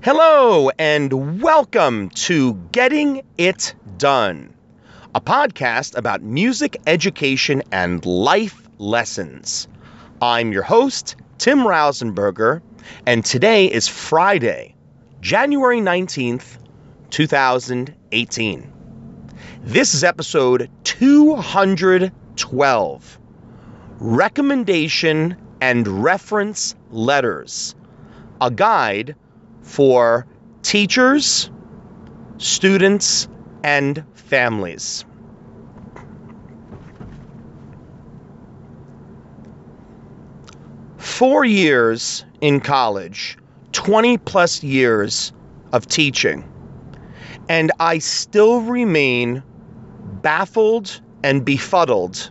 Hello, and welcome to Getting It Done, a podcast about music education and life lessons. I'm your host, Tim Rausenberger, and today is Friday, January 19th, 2018. This is episode 212 Recommendation and Reference Letters, a guide for teachers, students, and families. Four years in college, 20 plus years of teaching, and I still remain baffled and befuddled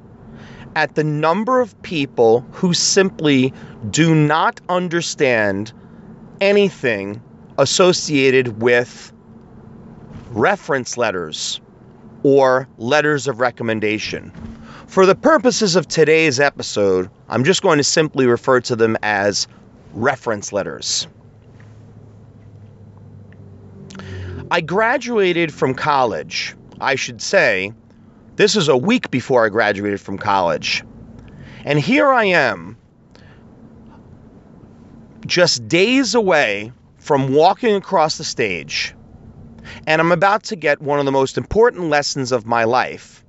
at the number of people who simply do not understand anything associated with reference letters or letters of recommendation. For the purposes of today's episode, I'm just going to simply refer to them as reference letters. I graduated from college. I should say, this is a week before I graduated from college. And here I am, just days away from walking across the stage, and I'm about to get one of the most important lessons of my life,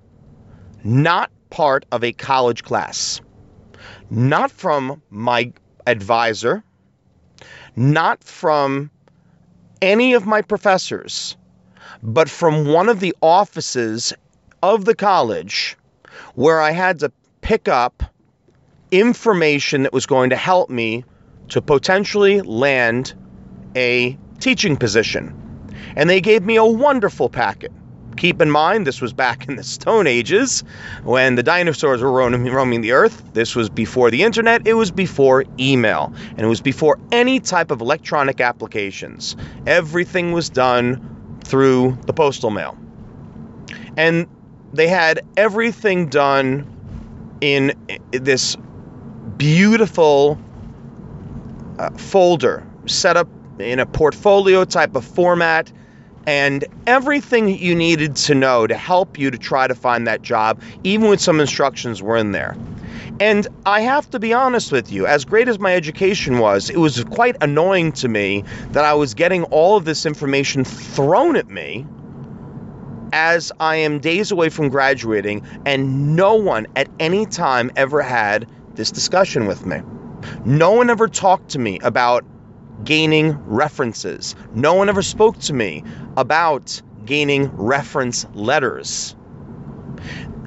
not part of a college class, not from my advisor, not from any of my professors, but from one of the offices of the college where I had to pick up information that was going to help me to potentially land a teaching position. And they gave me a wonderful packet. Keep in mind, this was back in the Stone Ages when the dinosaurs were roaming, the earth. This was before the internet, it was before email, and it was before any type of electronic applications. Everything was done through the postal mail. And they had everything done in this beautiful uh, folder set up in a portfolio type of format and everything you needed to know to help you to try to find that job, even when some instructions were in there. And I have to be honest with you, as great as my education was, it was quite annoying to me that I was getting all of this information thrown at me as I am days away from graduating, and no one at any time ever had this discussion with me. No one ever talked to me about gaining references. No one ever spoke to me about gaining reference letters.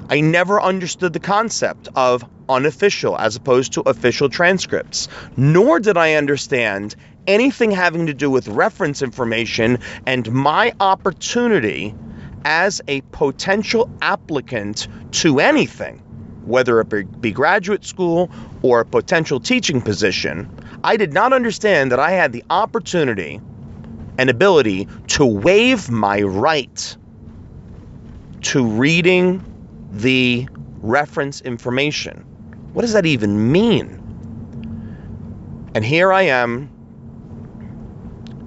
I never understood the concept of unofficial as opposed to official transcripts, nor did I understand anything having to do with reference information and my opportunity as a potential applicant to anything, whether it be graduate school or a potential teaching position. I did not understand that I had the opportunity and ability to waive my right to reading the reference information. What does that even mean? And here I am,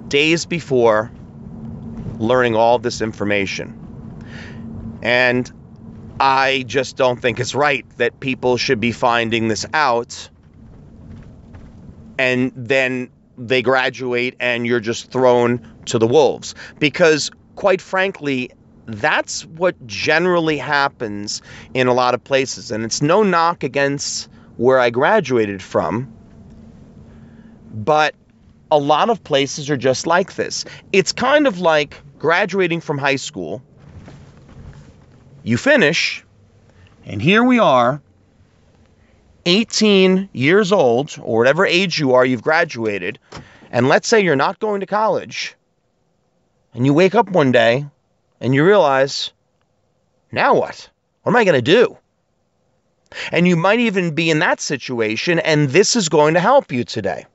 days before learning all this information. And I just don't think it's right that people should be finding this out and then they graduate and you're just thrown to the wolves. Because, quite frankly, that's what generally happens in a lot of places. And it's no knock against where I graduated from, but a lot of places are just like this. It's kind of like graduating from high school. You finish, and here we are 18 years old, or whatever age you are, you've graduated, and let's say you're not going to college, and you wake up one day and you realize, now what? What am I going to do? And you might even be in that situation, and this is going to help you today.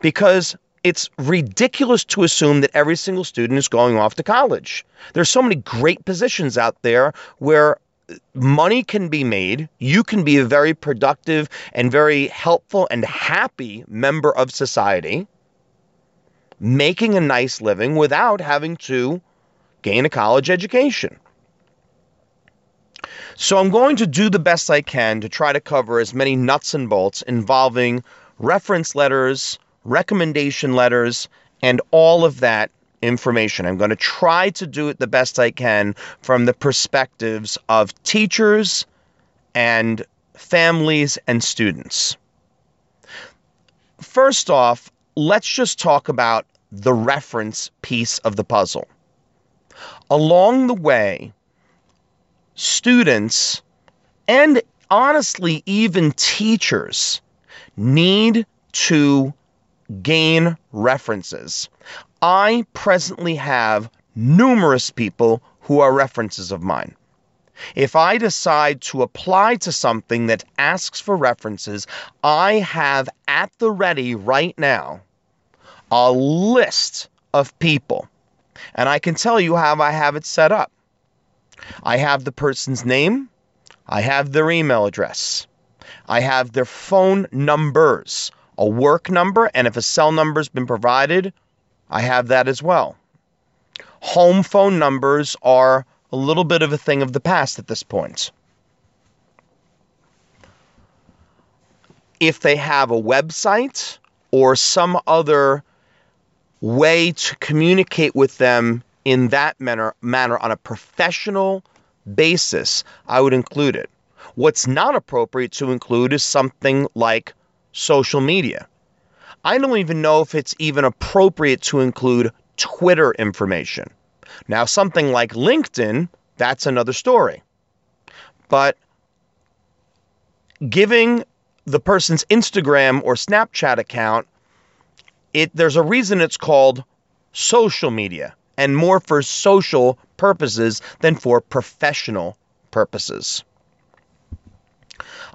Because it's ridiculous to assume that every single student is going off to college. There's so many great positions out there where money can be made. You can be a very productive and very helpful and happy member of society. making a nice living without having to gain a college education. So I'm going to do the best I can to try to cover as many nuts and bolts involving reference letters, recommendation letters, and all of that information. I'm going to try to do it the best I can from the perspectives of teachers and families and students. First off, let's just talk about the reference piece of the puzzle. Along the way, students and honestly, even teachers need to gain references. I presently have numerous people who are references of mine. If I decide to apply to something that asks for references, I have at the ready right now a list of people. And I can tell you how I have it set up. I have the person's name, I have their email address, I have their phone numbers, a work number, and if a cell number's been provided, I have that as well. Home phone numbers are a little bit of a thing of the past at this point. If they have a website or some other way to communicate with them in that manner, manner on a professional basis, I would include it. What's not appropriate to include is something like social media. I don't even know if it's even appropriate to include Twitter information. Now, something like LinkedIn, that's another story. But giving the person's Instagram or Snapchat account, it there's a reason it's called social media and more for social purposes than for professional purposes.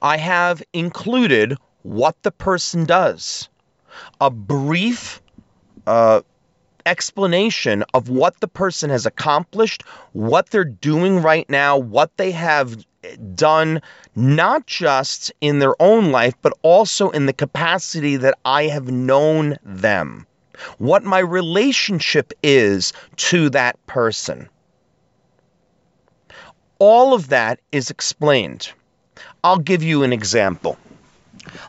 I have included what the person does, a brief uh, explanation of what the person has accomplished, what they're doing right now, what they have done, not just in their own life, but also in the capacity that I have known them, what my relationship is to that person. All of that is explained. I'll give you an example.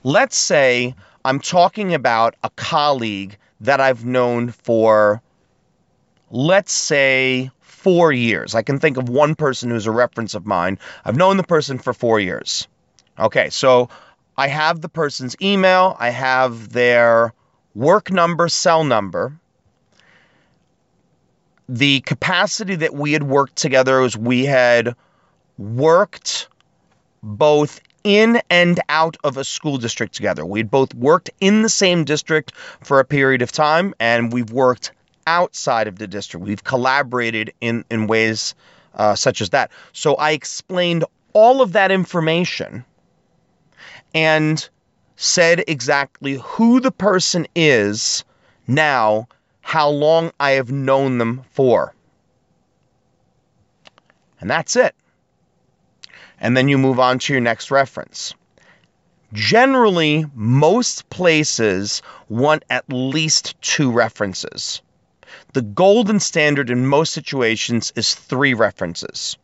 Let's say I'm talking about a colleague that I've known for, let's say, four years. I can think of one person who's a reference of mine. I've known the person for four years. Okay, so I have the person's email, I have their work number, cell number. The capacity that we had worked together was we had worked both in and out of a school district together. We'd both worked in the same district for a period of time, and we've worked outside of the district. We've collaborated in, in ways uh, such as that. So I explained all of that information and said exactly who the person is now, how long I have known them for. And that's it and then you move on to your next reference. Generally, most places want at least two references. The golden standard in most situations is three references.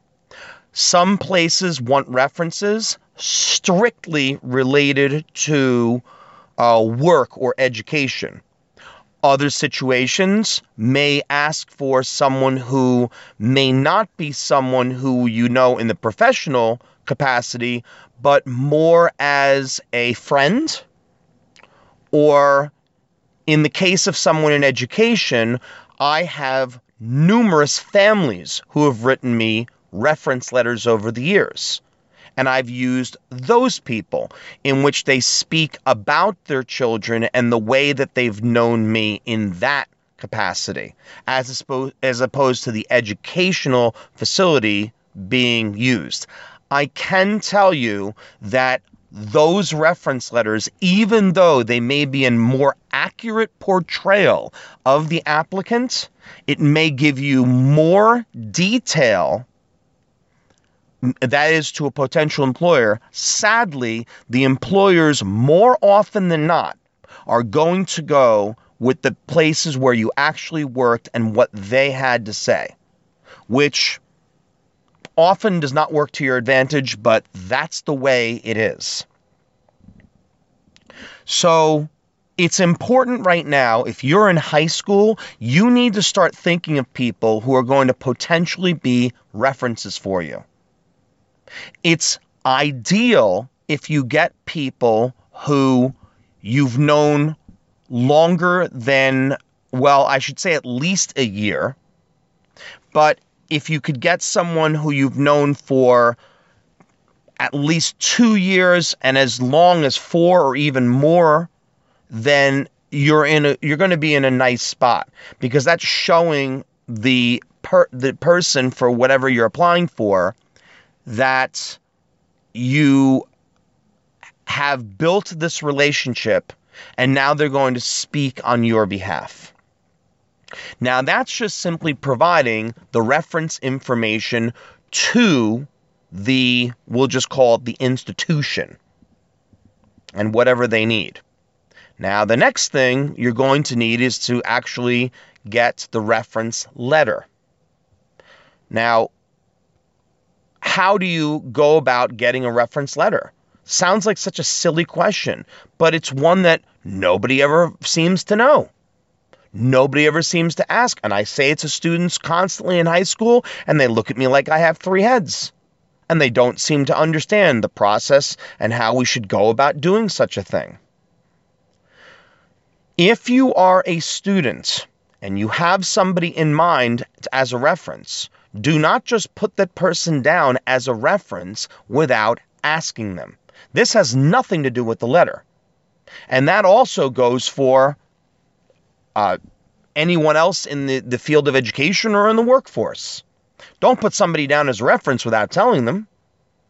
Some places want references strictly related to uh, work or education. Other situations may ask for someone who may not be someone who you know in the professional capacity, but more as a friend. Or in the case of someone in education, I have numerous families who have written me reference letters over the years and I've used those people in which they speak about their children and the way that they've known me in that capacity, as opposed, as opposed to the educational facility being used. I can tell you that those reference letters, even though they may be a more accurate portrayal of the applicant, it may give you more detail that is to a potential employer, sadly, the employers more often than not are going to go with the places where you actually worked and what they had to say, which often does not work to your advantage, but that's the way it is. So it's important right now, if you're in high school, you need to start thinking of people who are going to potentially be references for you. It's ideal if you get people who you've known longer than, well, I should say at least a year. But if you could get someone who you've known for at least two years and as long as four or even more, then you're in a you're going to be in a nice spot because that's showing the per, the person for whatever you're applying for that you have built this relationship and now they're going to speak on your behalf. Now, that's just simply providing the reference information to the, we'll just call it the institution and whatever they need. Now, the next thing you're going to need is to actually get the reference letter. Now, how do you go about getting a reference letter? Sounds like such a silly question, but it's one that nobody ever seems to know. Nobody ever seems to ask. And I say it to students constantly in high school, and they look at me like I have three heads. And they don't seem to understand the process and how we should go about doing such a thing. If you are a student and you have somebody in mind as a reference, do not just put that person down as a reference without asking them. This has nothing to do with the letter. And that also goes for uh, anyone else in the, the field of education or in the workforce. Don't put somebody down as a reference without telling them.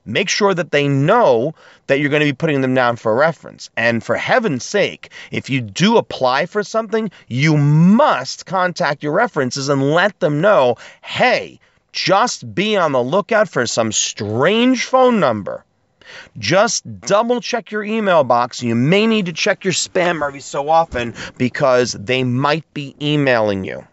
Make sure that they know that you're going to be putting them down for a reference. And for heaven's sake, if you do apply for something, you must contact your references and let them know hey, just be on the lookout for some strange phone number just double check your email box. You may need to check your spam every so often because they might be emailing you.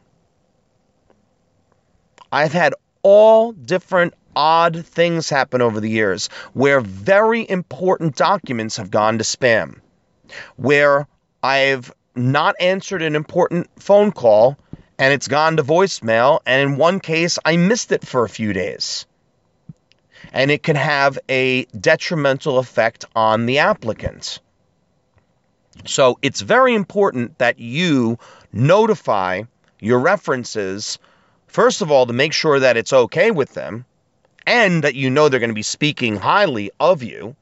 I've had all different odd things happen over the years where very important documents have gone to spam, where I've not answered an important phone call and it's gone to voicemail, and in one case, I missed it for a few days and it can have a detrimental effect on the applicant. So it's very important that you notify your references, first of all, to make sure that it's okay with them and that you know they're going to be speaking highly of you,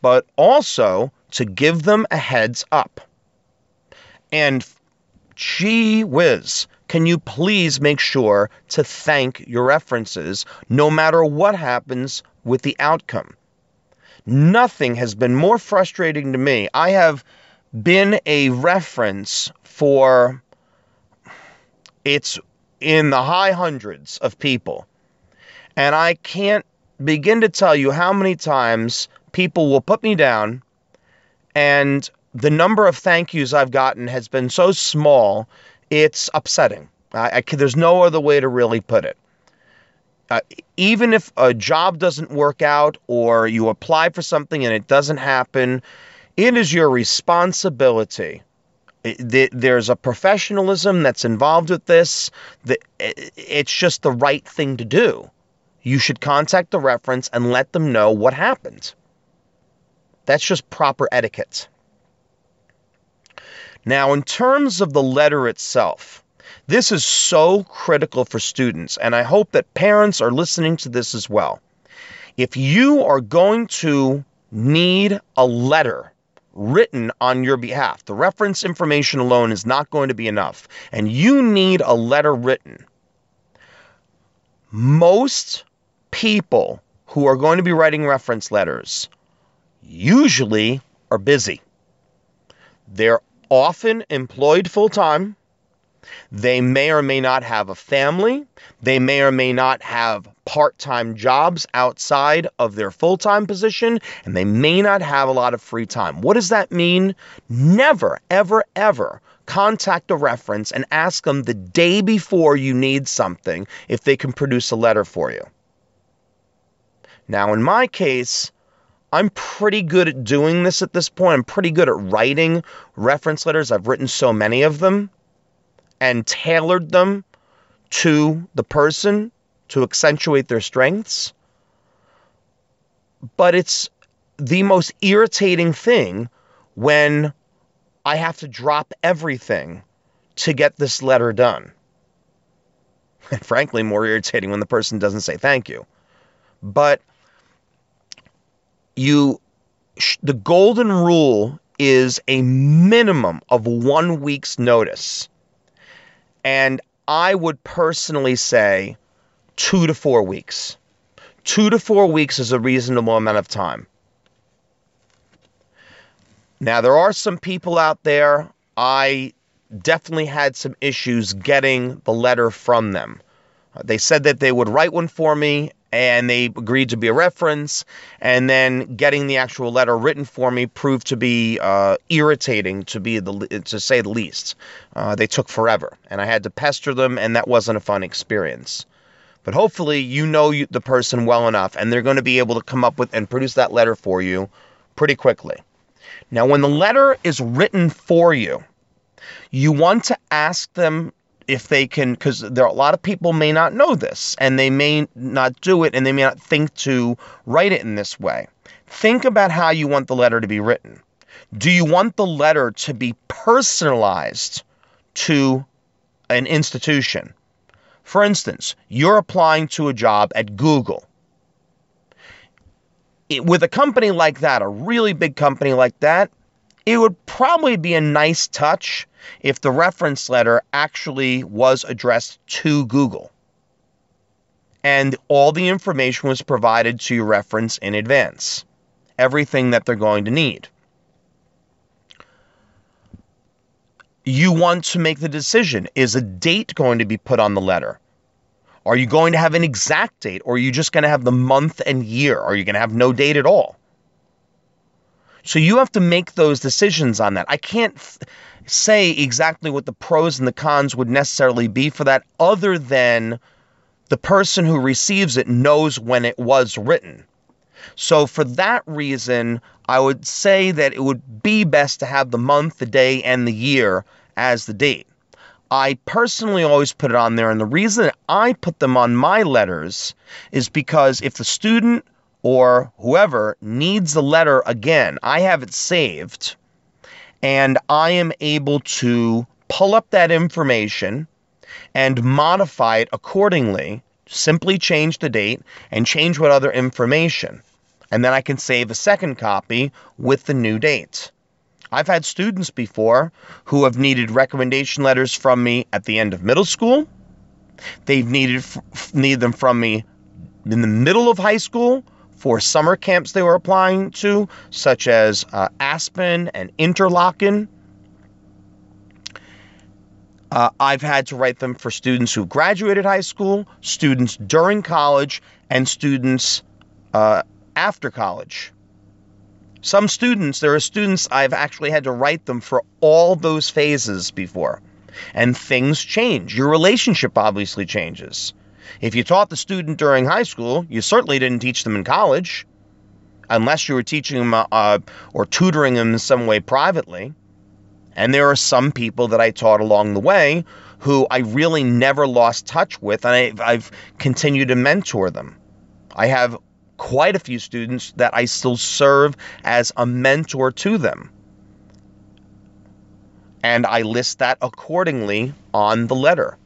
but also to give them a heads up. And gee whiz, can you please make sure to thank your references no matter what happens with the outcome? Nothing has been more frustrating to me. I have been a reference for it's in the high hundreds of people. And I can't begin to tell you how many times people will put me down and the number of thank yous I've gotten has been so small it's upsetting. I, I, there's no other way to really put it. Uh, even if a job doesn't work out or you apply for something and it doesn't happen, it is your responsibility. There's a professionalism that's involved with this. It's just the right thing to do. You should contact the reference and let them know what happened. That's just proper etiquette. Now, in terms of the letter itself, this is so critical for students, and I hope that parents are listening to this as well. If you are going to need a letter written on your behalf, the reference information alone is not going to be enough, and you need a letter written. Most people who are going to be writing reference letters usually are busy. They're often employed full time. They may or may not have a family. They may or may not have part time jobs outside of their full time position, and they may not have a lot of free time. What does that mean? Never, ever, ever contact a reference and ask them the day before you need something if they can produce a letter for you. Now, in my case, I'm pretty good at doing this at this point. I'm pretty good at writing reference letters. I've written so many of them and tailored them to the person to accentuate their strengths. But it's the most irritating thing when I have to drop everything to get this letter done. And frankly, more irritating when the person doesn't say thank you. But you the golden rule is a minimum of 1 week's notice. And I would personally say 2 to 4 weeks. 2 to 4 weeks is a reasonable amount of time. Now, there are some people out there, I definitely had some issues getting the letter from them. They said that they would write one for me and they agreed to be a reference, and then getting the actual letter written for me proved to be uh, irritating, to be the to say the least. Uh, they took forever, and I had to pester them, and that wasn't a fun experience. But hopefully, you know the person well enough, and they're going to be able to come up with and produce that letter for you pretty quickly. Now, when the letter is written for you, you want to ask them if they can, because there are a lot of people may not know this and they may not do it and they may not think to write it in this way. Think about how you want the letter to be written. Do you want the letter to be personalized to an institution? For instance, you're applying to a job at Google it, with a company like that, a really big company like that, it would probably be a nice touch if the reference letter actually was addressed to Google and all the information was provided to your reference in advance. Everything that they're going to need. You want to make the decision is a date going to be put on the letter? Are you going to have an exact date or are you just going to have the month and year? Are you going to have no date at all? So you have to make those decisions on that. I can't say exactly what the pros and the cons would necessarily be for that other than the person who receives it knows when it was written. So for that reason, I would say that it would be best to have the month, the day, and the year as the date. I personally always put it on there. And the reason I put them on my letters is because if the student or whoever needs the letter again, I have it saved and I am able to pull up that information and modify it accordingly. Simply change the date and change what other information. And then I can save a second copy with the new date. I've had students before who have needed recommendation letters from me at the end of middle school. They've needed need them from me in the middle of high school for summer camps they were applying to, such as uh, Aspen and Interlochen. Uh, I've had to write them for students who graduated high school, students during college, and students uh, after college. Some students, there are students I've actually had to write them for all those phases before. And things change. Your relationship obviously changes. If you taught the student during high school, you certainly didn't teach them in college, unless you were teaching them uh, or tutoring them in some way privately. And there are some people that I taught along the way who I really never lost touch with, and I've, I've continued to mentor them. I have quite a few students that I still serve as a mentor to them. And I list that accordingly on the letter.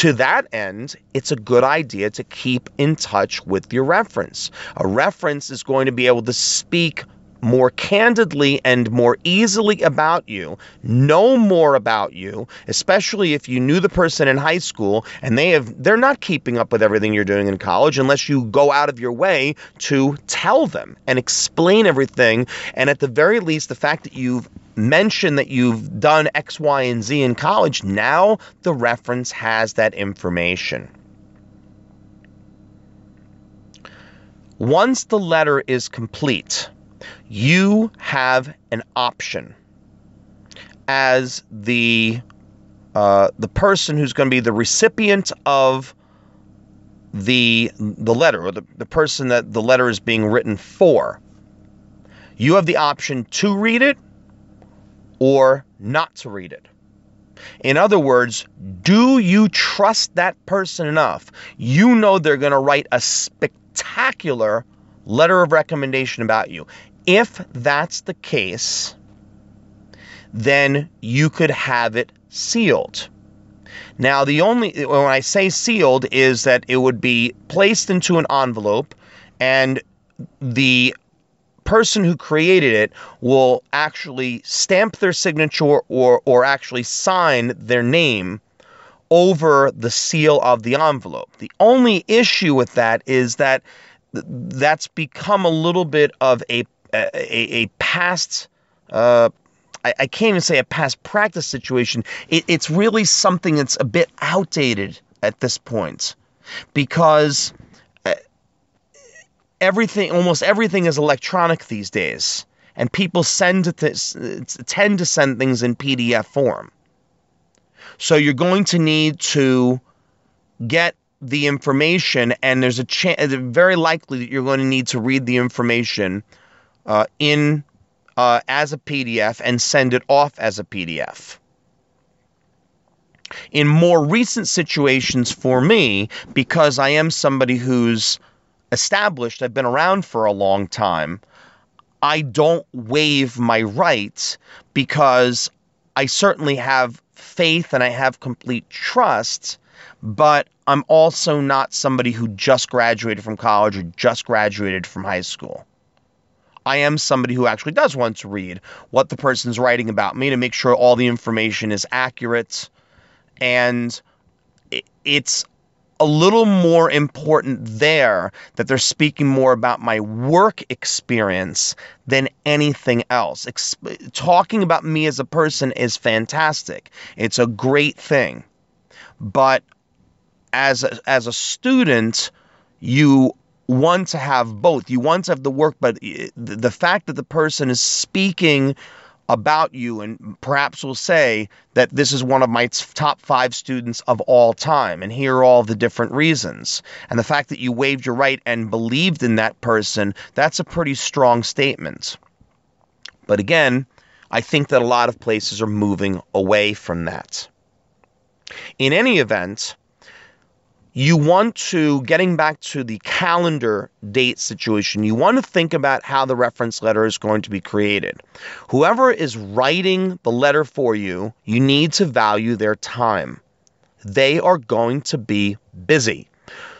To that end, it's a good idea to keep in touch with your reference. A reference is going to be able to speak more candidly and more easily about you, know more about you, especially if you knew the person in high school and they have they're not keeping up with everything you're doing in college unless you go out of your way to tell them and explain everything and at the very least the fact that you've mentioned that you've done X, Y, and Z in college, now the reference has that information. Once the letter is complete, you have an option as the uh, the person who's going to be the recipient of the the letter or the, the person that the letter is being written for. You have the option to read it or not to read it. In other words, do you trust that person enough? You know they're going to write a spectacular letter of recommendation about you. If that's the case, then you could have it sealed. Now, the only, when I say sealed, is that it would be placed into an envelope and the person who created it will actually stamp their signature or, or actually sign their name over the seal of the envelope. The only issue with that is that that's become a little bit of a a, a past uh, I, I, can't even say a past practice situation. It, it's really something that's a bit outdated at this point because uh, everything, almost everything, is electronic these days, and people send tend to send things in PDF form. So you're going to need to get the information, and there's a chance, very likely that you're going to need to read the information uh, in uh, as a PDF and send it off as a PDF. In more recent situations for me, because I am somebody who's established, I've been around for a long time, I don't waive my rights because I certainly have faith and I have complete trust, but I'm also not somebody who just graduated from college or just graduated from high school. I am somebody who actually does want to read what the person's writing about me to make sure all the information is accurate. And it's a little more important there that they're speaking more about my work experience than anything else. talking about me as a person is fantastic, it's a great thing. But as a, as a student, you want to have both. You want to have the work, but the fact that the person is speaking about you and perhaps will say that this is one of my top five students of all time and here are all the different reasons. And the fact that you waived your right and believed in that person that's a pretty strong statement. But again i think that a lot of places are moving away from that. In any event you want to, getting back to the calendar date situation, you want to think about how the reference letter is going to be created. Whoever is writing the letter for you, you need to value their time. They are going to be busy.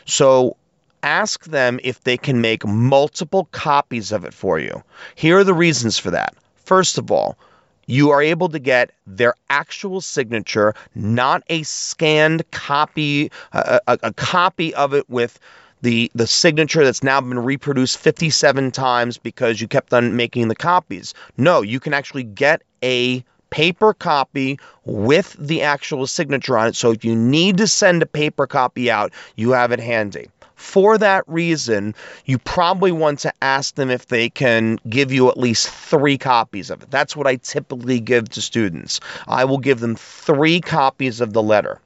So ask them if they can make multiple copies of it for you. Here are the reasons for that. First of all, you are able to get their actual signature, not a scanned copy, a, a, a, copy of it with the the signature that's now been reproduced 57 times because you kept on making the copies. No, you can actually get a paper copy with the actual signature on it. So if you need to send a paper copy out, you have it handy. For that reason, you probably want to ask them if they can give you at least three copies of it. That's what I typically give to students. I will give them three copies of the letter.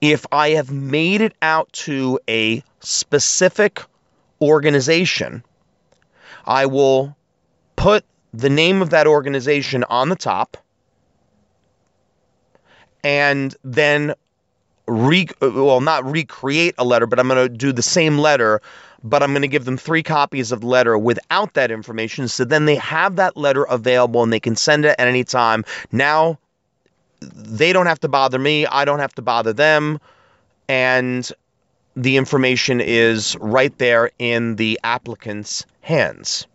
If I have made it out to a specific organization, I will put the name of that organization on the top and then re well not recreate a letter, but I'm going to do the same letter, but I'm going to give them three copies of the letter without that information, so then they have that letter available and they can send it at any time. Now they don't have to bother me, I don't have to bother them, and the information is right there in the applicant's hands.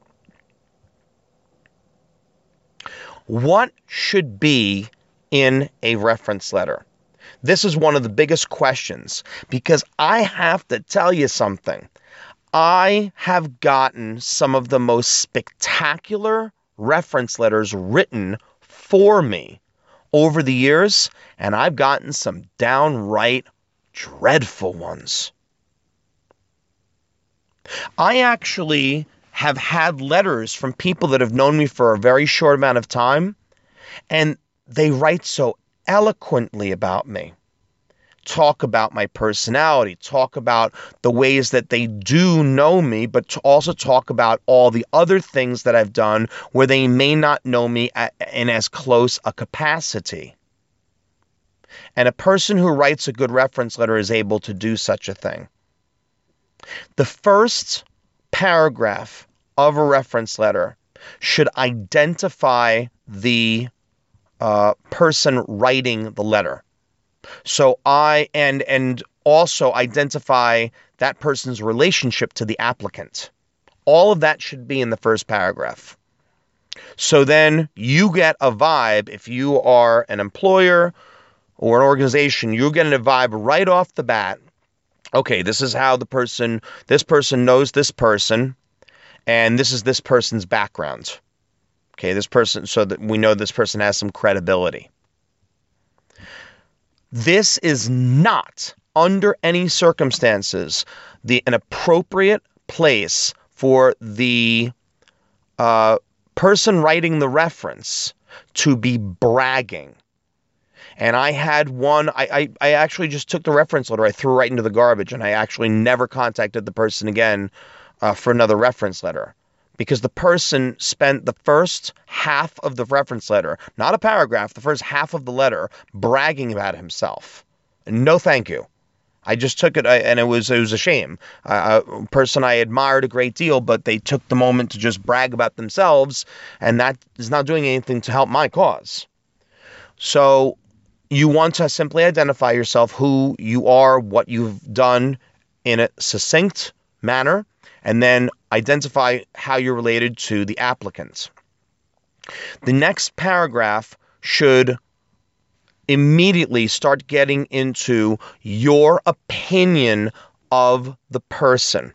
What should be in a reference letter? This is one of the biggest questions because I have to tell you something. I have gotten some of the most spectacular reference letters written for me over the years, and I've gotten some downright dreadful ones. I actually have had letters from people that have known me for a very short amount of time And they write so eloquently about me. Talk about my personality, talk about the ways that they do know me, but to also talk about all the other things that I've done where they may not know me in as close a capacity. And a person who writes a good reference letter is able to do such a thing. The first paragraph of a reference letter should identify the uh, person writing the letter. So I and and also identify that person's relationship to the applicant. All of that should be in the first paragraph. So then you get a vibe if you are an employer or an organization, you're getting a vibe right off the bat. Okay, this is how the person, this person knows this person, and this is this person's background. Okay, this person, so that we know this person has some credibility. This is not, under any circumstances, the an appropriate place for the uh, person writing the reference to be bragging. And I had one, I, I, I actually just took the reference letter, I threw right into the garbage, and I actually never contacted the person again uh, for another reference letter because the person spent the first half of the reference letter, not a paragraph, the first half of the letter bragging about himself. No, thank you. I just took it, and it was it was a shame. Uh, a person I admired a great deal, but they took the moment to just brag about themselves, and that is not doing anything to help my cause. So you want to simply identify yourself, who you are, what you've done in a succinct manner, and then identify how you're related to the applicants. The next paragraph should immediately start getting into your opinion of the person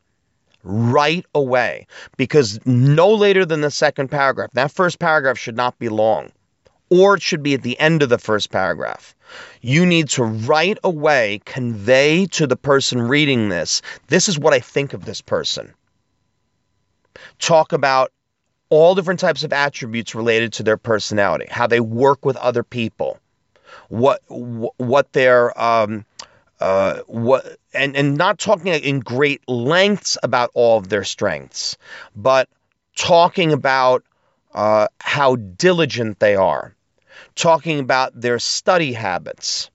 right away because no later than the second paragraph, that first paragraph should not be long or it should be at the end of the first paragraph. You need to right away convey to the person reading this this is what I think of this person. Talk about all different types of attributes related to their personality, how they work with other people, what what their um, uh, what and and not talking in great lengths about all of their strengths, but talking about uh, how diligent they are, talking about their study habits.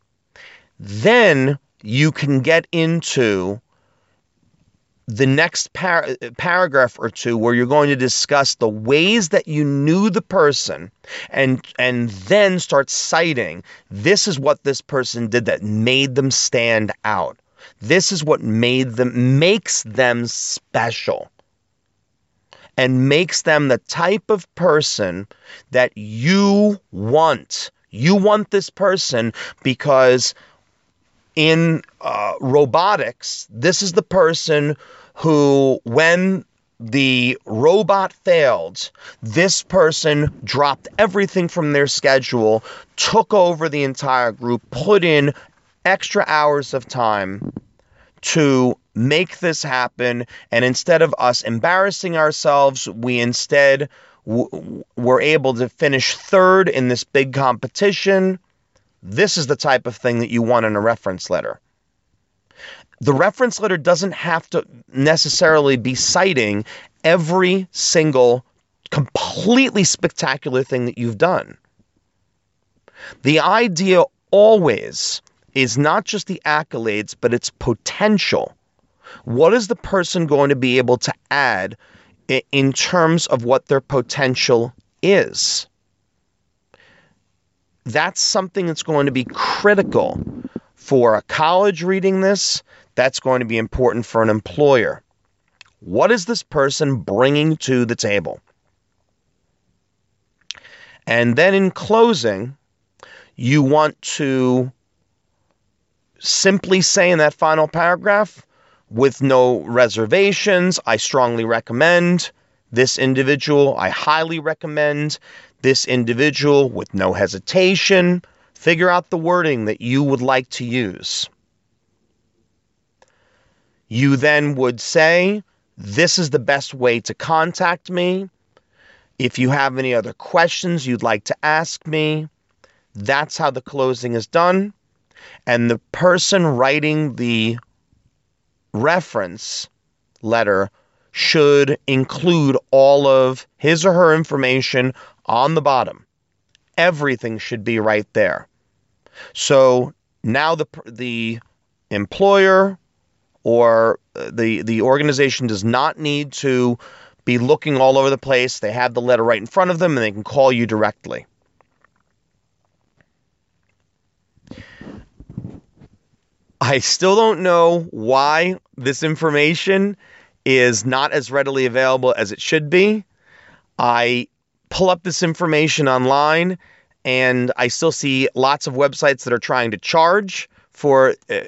Then you can get into the next par- paragraph or two where you're going to discuss the ways that you knew the person and and then start citing this is what this person did that made them stand out. This is what made them makes them special and makes them the type of person that you want. You want this person because in uh, robotics, this is the person who, when the robot failed, this person dropped everything from their schedule, took over the entire group, put in extra hours of time to make this happen. And instead of us embarrassing ourselves, we instead w- were able to finish third in this big competition. This is the type of thing that you want in a reference letter. The reference letter doesn't have to necessarily be citing every single completely spectacular thing that you've done. The idea always is not just the accolades, but its potential. What is the person going to be able to add in terms of what their potential is? that's something that's going to be critical for a college reading this. That's going to be important for an employer. What is this person bringing to the table? And then in closing, you want to simply say in that final paragraph, with no reservations, I strongly recommend this individual. I highly recommend this individual with no hesitation. Figure out the wording that you would like to use. You then would say, This is the best way to contact me. If you have any other questions you'd like to ask me, that's how the closing is done. And the person writing the reference letter should include all of his or her information on the bottom. Everything should be right there. So now the the employer or the the organization does not need to be looking all over the place. They have the letter right in front of them and they can call you directly. I still don't know why this information is not as readily available as it should be. I pull up this information online and I still see lots of websites that are trying to charge for uh,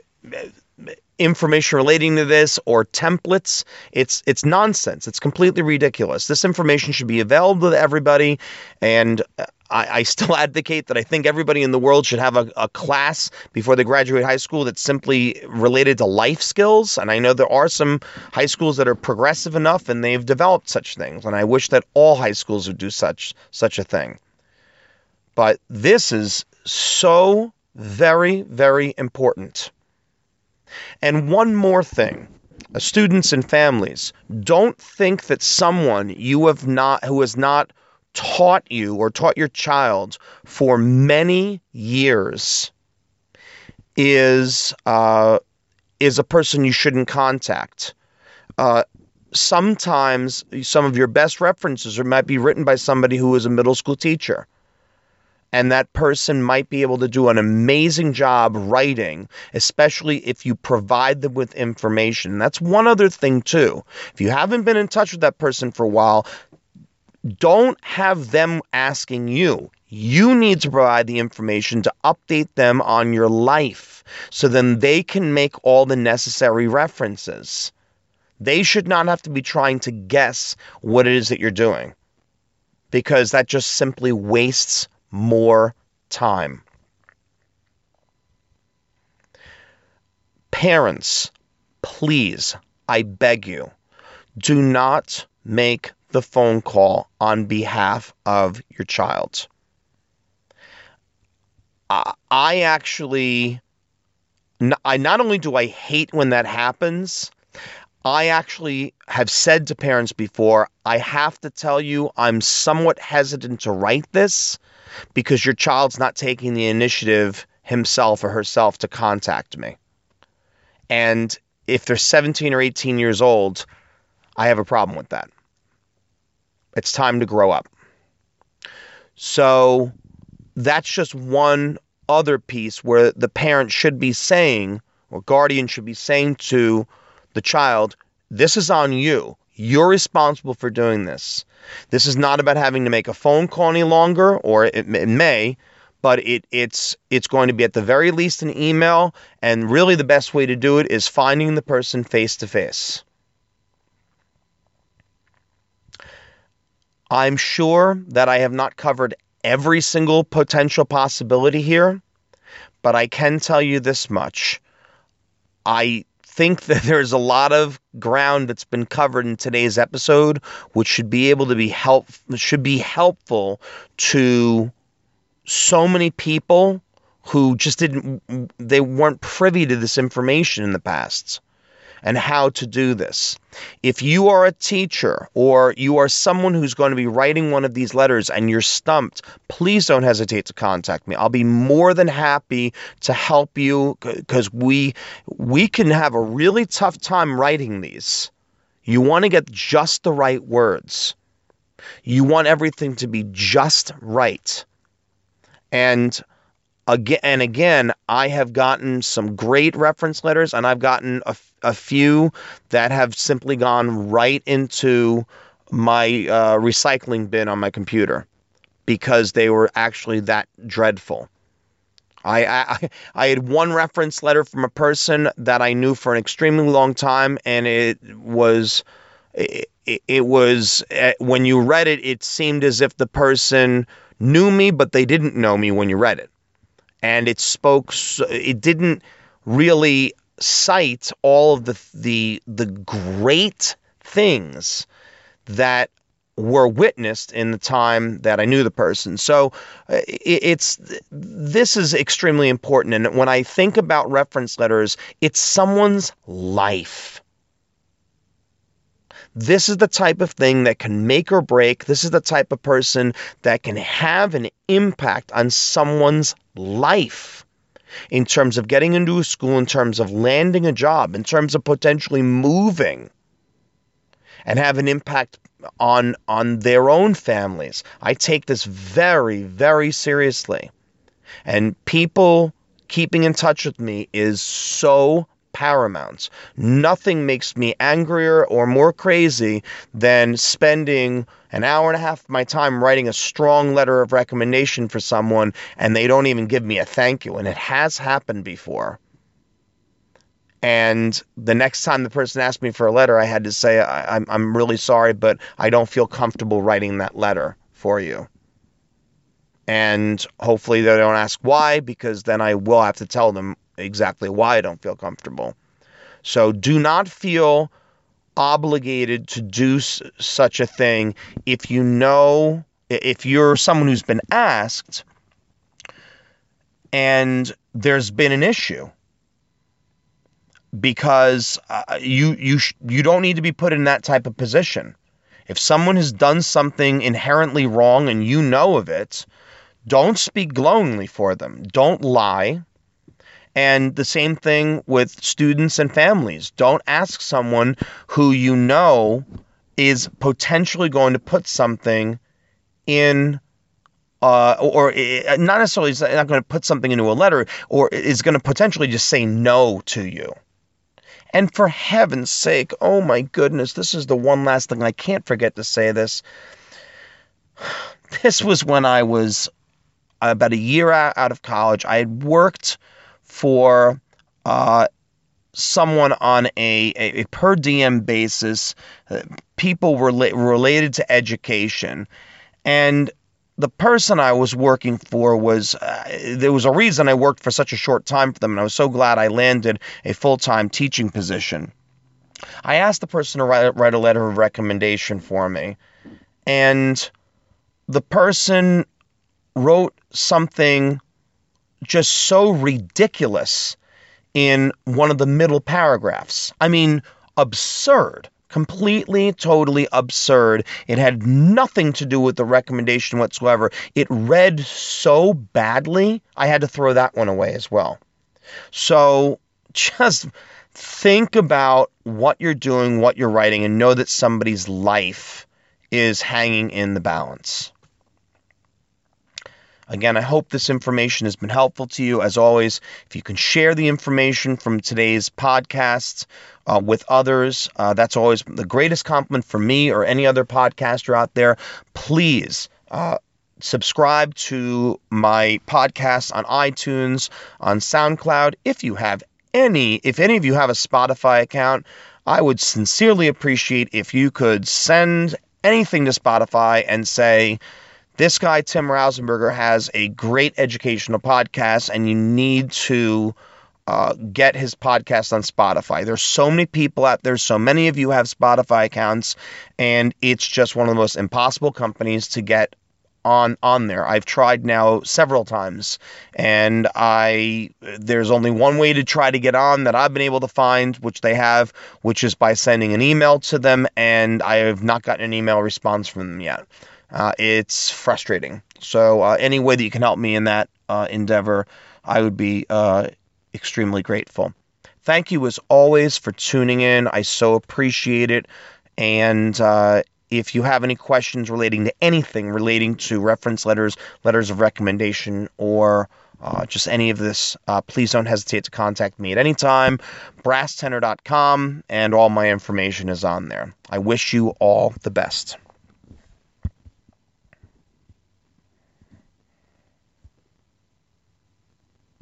information relating to this or templates. It's it's nonsense. It's completely ridiculous. This information should be available to everybody, and uh, I, I still advocate that I think everybody in the world should have a, a class before they graduate high school that's simply related to life skills. And I know there are some high schools that are progressive enough and they've developed such things. And I wish that all high schools would do such such a thing. But this is so very, very important. And one more thing. Uh, students and families, don't think that someone you have not who has not taught you or taught your child for many years is uh, is a person you shouldn't contact. Uh, sometimes some of your best references might be written by somebody who is a middle school teacher and that person might be able to do an amazing job writing, especially if you provide them with information. That's one other thing, too. If you haven't been in touch with that person for a while, don't have them asking you. You need to provide the information to update them on your life so then they can make all the necessary references. They should not have to be trying to guess what it is that you're doing because that just simply wastes more time. Parents, please, I beg you, do not make the phone call on behalf of your child. I actually, I not only do I hate when that happens, I actually have said to parents before, I have to tell you, I'm somewhat hesitant to write this because your child's not taking the initiative himself or herself to contact me. And if they're 17 or 18 years old, I have a problem with that. It's time to grow up. So that's just one other piece where the parent should be saying, or guardian should be saying to the child, this is on you. You're responsible for doing this. This is not about having to make a phone call any longer, or it, it may, but it, it's it's going to be at the very least an email, and really the best way to do it is finding the person face to face. I'm sure that I have not covered every single potential possibility here, but I can tell you this much. I think that there's a lot of ground that's been covered in today's episode, which should be able to be help should be helpful to so many people who just didn't they weren't privy to this information in the past and how to do this. If you are a teacher or you are someone who's going to be writing one of these letters and you're stumped, please don't hesitate to contact me. I'll be more than happy to help you because we we can have a really tough time writing these. You want to get just the right words. You want everything to be just right. And again and again, I have gotten some great reference letters, and I've gotten a, a few that have simply gone right into my uh, recycling bin on my computer because they were actually that dreadful. I, I I had one reference letter from a person that I knew for an extremely long time, and it was it, it was eh, when you read it, it seemed as if the person knew me, but they didn't know me when you read it and it spoke. It didn't really cite all of the the the great things that were witnessed in the time that I knew the person. So uh, it's this is extremely important. And when I think about reference letters, it's someone's life. This is the type of thing that can make or break. This is the type of person that can have an impact on someone's life in terms of getting into a school, in terms of landing a job, in terms of potentially moving and have an impact on on their own families. I take this very very seriously. And people keeping in touch with me is so paramount. Nothing makes me angrier or more crazy than spending an hour and a half of my time writing a strong letter of recommendation for someone and they don't even give me a thank you. And it has happened before. And the next time the person asked me for a letter, I had to say, I, am I'm really sorry, but I don't feel comfortable writing that letter for you. And hopefully they don't ask why, because then I will have to tell them exactly why I don't feel comfortable. So do not feel obligated to do s- such a thing if you know, if you're someone who's been asked and there's been an issue because uh, you you sh- you don't need to be put in that type of position. If someone has done something inherently wrong and you know of it, don't speak glowingly for them. Don't lie. And the same thing with students and families. Don't ask someone who you know is potentially going to put something in uh, or, or uh, not necessarily is not going to put something into a letter or is going to potentially just say no to you. And for heaven's sake, oh my goodness, this is the one last thing I can't forget to say this. This was when I was about a year out of college. I had worked for uh, someone on a, a, a, per diem basis. Uh, people were related to education. And the person I was working for was uh, there was a reason I worked for such a short time for them, and I was so glad I landed a full time teaching position. I asked the person to write, write a letter of recommendation for me, and the person wrote something just so ridiculous in one of the middle paragraphs. I mean, absurd completely, totally absurd. It had nothing to do with the recommendation whatsoever. It read so badly, I had to throw that one away as well. So just think about what you're doing, what you're writing, and know that somebody's life is hanging in the balance. Again, I hope this information has been helpful to you. As always, if you can share the information from today's podcast uh, with others, uh, that's always the greatest compliment for me or any other podcaster out there. Please. Uh, subscribe to my podcast on iTunes, on SoundCloud. If you have any, if any of you have a Spotify account, I would sincerely appreciate if you could send anything to Spotify and say, this guy, Tim Rausenberger, has a great educational podcast, and you need to uh, get his podcast on Spotify. There's so many people out there, so many of you have Spotify accounts, and it's just one of the most impossible companies to get on on there. I've tried now several times and I there's only one way to try to get on that I've been able to find which they have which is by sending an email to them and I have not gotten an email response from them yet. Uh, it's frustrating. So uh, any way that you can help me in that uh, endeavor, I would be uh, extremely grateful. Thank you as always for tuning in. I so appreciate it. And uh, if you have any questions relating to anything relating to reference letters, letters of recommendation, or uh, just any of this, uh, please don't hesitate to contact me at any time. Brasstenor.com, and all my information is on there. I wish you all the best.